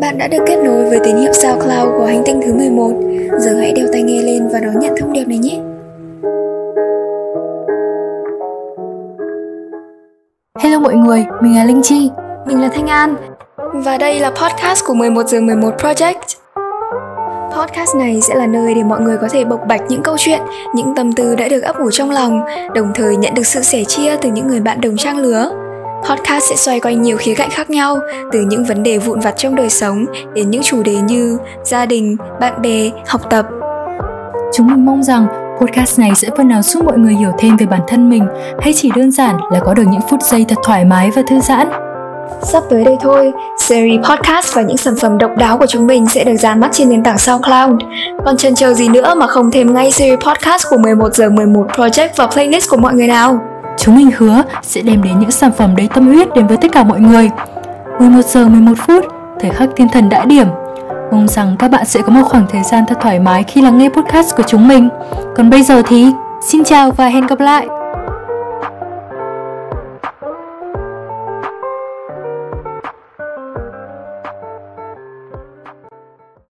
Bạn đã được kết nối với tín hiệu SoundCloud của hành tinh thứ 11. Giờ hãy đeo tai nghe lên và đón nhận thông điệp này nhé. Hello mọi người, mình là Linh Chi. Mình là Thanh An. Và đây là podcast của 11 giờ 11 Project. Podcast này sẽ là nơi để mọi người có thể bộc bạch những câu chuyện, những tâm tư đã được ấp ủ trong lòng, đồng thời nhận được sự sẻ chia từ những người bạn đồng trang lứa. Podcast sẽ xoay quanh nhiều khía cạnh khác nhau, từ những vấn đề vụn vặt trong đời sống đến những chủ đề như gia đình, bạn bè, học tập. Chúng mình mong rằng podcast này sẽ phần nào giúp mọi người hiểu thêm về bản thân mình hay chỉ đơn giản là có được những phút giây thật thoải mái và thư giãn. Sắp tới đây thôi, series podcast và những sản phẩm độc đáo của chúng mình sẽ được ra mắt trên nền tảng SoundCloud. Còn chần chờ gì nữa mà không thêm ngay series podcast của 11 giờ 11 Project vào playlist của mọi người nào? Chúng mình hứa sẽ đem đến những sản phẩm đầy tâm huyết đến với tất cả mọi người. 11 giờ 11 phút, thời khắc thiên thần đã điểm. Mong rằng các bạn sẽ có một khoảng thời gian thật thoải mái khi lắng nghe podcast của chúng mình. Còn bây giờ thì xin chào và hẹn gặp lại.